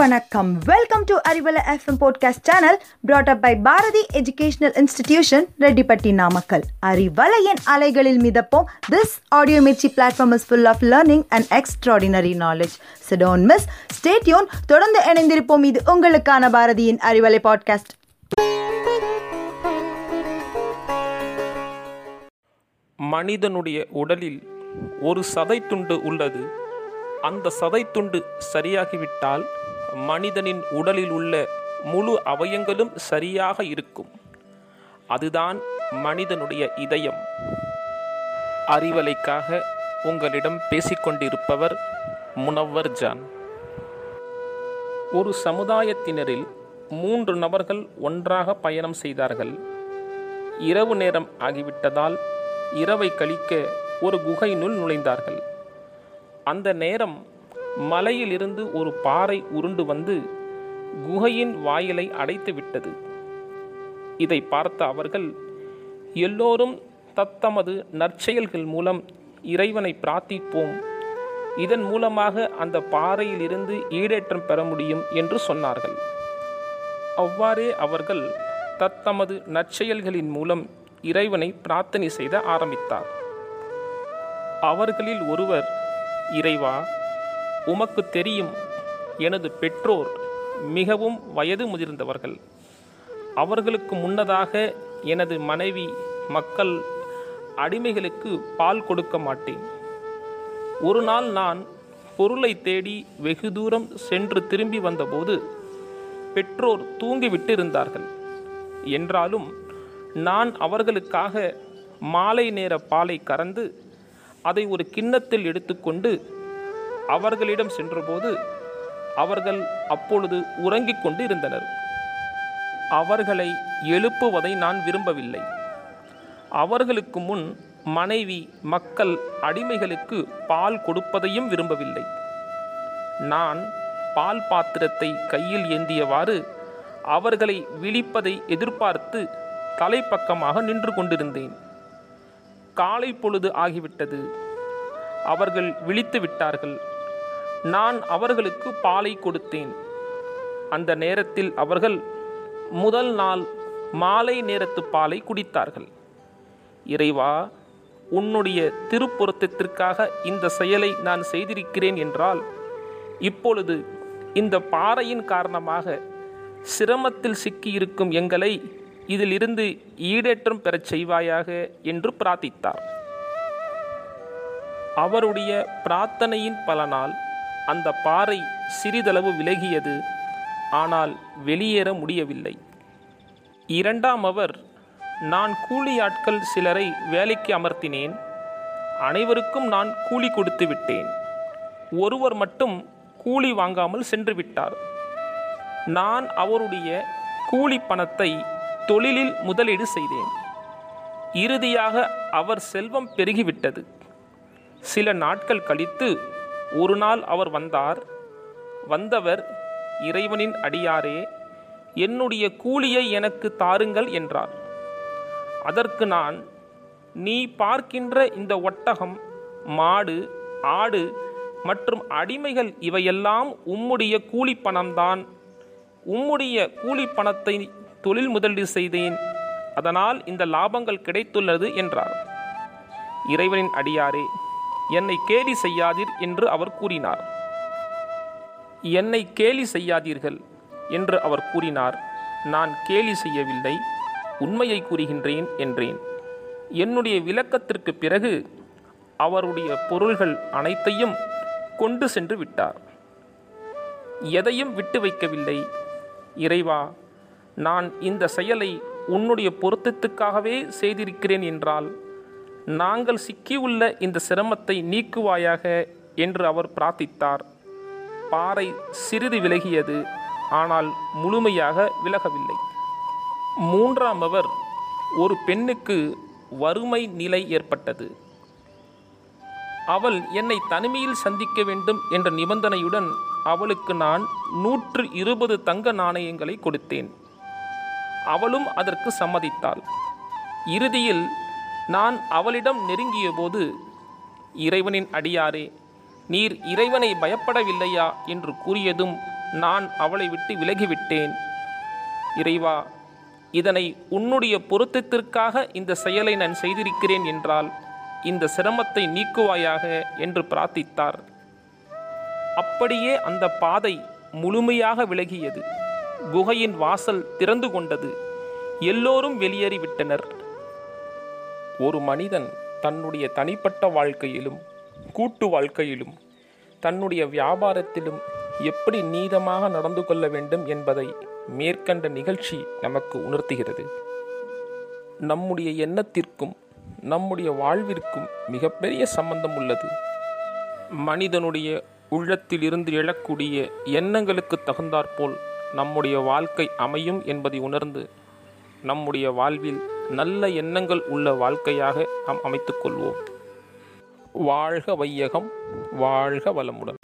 வணக்கம். Welcome to Arivalai FM podcast channel brought up by Bharathi educational institution Rettipatti Namakkal அறிவலையின் அலைகளில் மிதப்போம். This audio Mirchi platform is full of learning and extraordinary knowledge so don't miss stay tuned தொடர்ந்து இணைந்திருப்போம். இது உங்களுக்கான பாரதியின் Arivalai podcast மனிதனுடைய உடலில் ஒரு சதைத்துண்டு உள்ளது. அந்த சதைத்துண்டு சரியாகிவிட்டால் மனிதனின் உடலில் உள்ள முழு அவயங்களும் சரியாக இருக்கும். அதுதான் மனிதனுடைய இதயம். அறிவலைக்காக உங்களிடம் பேசிக்கொண்டிருப்பவர் முனவர் ஜான். ஒரு சமுதாயத்தினரில் மூன்று நபர்கள் ஒன்றாக பயணம் செய்தார்கள். இரவு நேரம் ஆகிவிட்டதால் இரவை கழிக்க ஒரு குகையினுள் நுழைந்தார்கள். அந்த நேரம் மலையிலிருந்து ஒரு பாறை உருண்டு வந்து குகையின் வாயிலை அடைத்து விட்டது. இதை பார்த்த அவர்கள் எல்லோரும் தத்தமது நற்செயல்கள் மூலம் இறைவனை பிரார்த்திப்போம். இதன் மூலமாக அந்த பாறையிலிருந்து ஈடேற்றம் பெற முடியும் என்று சொன்னார்கள். அவ்வாறே அவர்கள் தத்தமது நற்செயல்களின் மூலம் இறைவனை பிரார்த்தனை செய்த ஆரம்பித்தார். அவர்களில் ஒருவர் இறைவா உமக்கு தெரியும் எனது பெற்றோர் மிகவும் வயது முதிர்ந்தவர்கள். அவர்களுக்கு முன்னதாக எனது மனைவி மக்கள் அடிமைகளுக்கு பால் கொடுக்க மாட்டேன். ஒரு நாள் நான் பொருளை தேடி வெகு தூரம் சென்று திரும்பி வந்தபோது பெற்றோர் தூங்கிவிட்டு இருந்தார்கள். என்றாலும் நான் அவர்களுக்காக மாலை நேர பாலை கறந்து அதை ஒரு கிண்ணத்தில் எடுத்துக்கொண்டு அவர்களிடம் சென்றபோது அவர்கள் அப்பொழுது உறங்கிக் கொண்டு இருந்தனர் அவர்களை எழுப்புவதை நான் விரும்பவில்லை. அவர்களுக்கு முன் மனைவி மக்கள் அடிமைகளுக்கு பால் கொடுப்பதையும் விரும்பவில்லை. நான் பால் பாத்திரத்தை கையில் ஏந்தியவாறு அவர்களை விழிப்பதை எதிர்பார்த்து தலைப்பக்கமாக நின்று கொண்டிருந்தேன். காலை பொழுது ஆகிவிட்டது. அவர்கள் விழித்து விட்டார்கள். நான் அவர்களுக்கு பாலை கொடுத்தேன். அந்த நேரத்தில் அவர்கள் முதல் நாள் மாலை நேரத்து பாலை குடித்தார்கள். இறைவா உன்னுடைய திருப்பொருத்தத்திற்காக இந்த செயலை நான் செய்திருக்கிறேன் என்றால் இப்பொழுது இந்த பாறையின் காரணமாக சிரமத்தில் சிக்கியிருக்கும் எங்களை இதிலிருந்து ஈடேற்றம் பெறச் செய்வாயாக என்று பிரார்த்தித்தார். அவருடைய பிரார்த்தனையின் பலனால் அந்த பாறை சிறிதளவு விலகியது ஆனால் வெளியேற முடியவில்லை. இரண்டாம் அவர் நான் கூலி ஆட்கள் சிலரை வேலைக்கு அமர்த்தினேன். அனைவருக்கும் நான் கூலி கொடுத்து விட்டேன். ஒருவர் மட்டும் கூலி வாங்காமல் சென்று விட்டார். நான் அவருடைய கூலி பணத்தை தொழிலில் முதலீடு செய்தேன். இறுதியாக அவர் செல்வம் பெருகிவிட்டது. சில நாட்கள் கழித்து ஒரு நாள் அவர் வந்தார். வந்தவர் இறைவனின் அடியாரே என்னுடைய கூலியை எனக்கு தாருங்கள் என்றார். அதற்கு நான் நீ பார்க்கின்ற இந்த ஒட்டகம் மாடு ஆடு மற்றும் அடிமைகள் இவையெல்லாம் உம்முடைய கூலி பணம்தான் உம்முடைய கூலி பணத்தை தொழில் முதலீடு செய்தேன். அதனால் இந்த லாபங்கள் கிடைத்துள்ளது என்றார். இறைவனின் அடியாரே என்னை கேலி செய்யாதீர் என்று அவர் கூறினார். என்னை கேலி செய்யாதீர்கள் என்று அவர் கூறினார். நான் கேலி செய்யவில்லை உண்மையை கூறுகின்றேன் என்றேன். என்னுடைய விளக்கத்திற்கு பிறகு அவருடைய பொருள்கள் அனைத்தையும் கொண்டு சென்று விட்டார். எதையும் விட்டு வைக்கவில்லை. இறைவா நான் இந்த செயலை உன்னுடைய பொருத்தத்துக்காகவே செய்திருக்கிறேன் என்றால் நாங்கள் சிக்கியுள்ள இந்த சிரமத்தை நீக்குவாயாக என்று அவர் பிரார்த்தித்தார். பாறை சிறிது விலகியது ஆனால் முழுமையாக விலகவில்லை. மூன்றாம் அவர் ஒரு பெண்ணுக்கு வறுமை நிலை ஏற்பட்டது. அவள் என்னை தனிமையில் சந்திக்க வேண்டும் என்ற நிபந்தனையுடன் அவளுக்கு நான் நூற்று இருபது தங்க நாணயங்களை கொடுத்தேன். அவளும் அதற்கு சம்மதித்தாள். இறுதியில் நான் அவளிடம் நெருங்கிய போது இறைவனின் அடியாரே நீர் இறைவனை பயப்படவில்லையா? என்று கூறியதும் நான் அவளை விட்டு விலகிவிட்டேன். இறைவா இதனை உன்னுடைய பொருத்தத்திற்காக இந்த செயலை நான் செய்திருக்கிறேன் என்றால் இந்த சிரமத்தை நீக்குவாயாக? என்று பிரார்த்தித்தார். அப்படியே அந்த பாதை முழுமையாக விலகியது. குகையின் வாசல் திறந்து கொண்டது. எல்லோரும் வெளியேறிவிட்டனர். ஒரு மனிதன் தன்னுடைய தனிப்பட்ட வாழ்க்கையிலும் கூட்டு வாழ்க்கையிலும் தன்னுடைய வியாபாரத்திலும் எப்படி நீதமாக நடந்து கொள்ள வேண்டும் என்பதை மேற்கண்ட நிகழ்ச்சி நமக்கு உணர்த்துகிறது. நம்முடைய எண்ணத்திற்கும் நம்முடைய வாழ்விற்கும் மிகப்பெரிய சம்பந்தம் உள்ளது. மனிதனுடைய உள்ளத்திலிருந்து எழக்கூடிய எண்ணங்களுக்கு தகுந்தாற்போல் நம்முடைய வாழ்க்கை அமையும் என்பதை உணர்ந்து நம்முடைய வாழ்வில் நல்ல எண்ணங்கள் உள்ள வாழ்க்கையாக நாம் அமைத்துக்கொள்வோம் வாழ்க வையகம் வாழ்க வளமுடன்.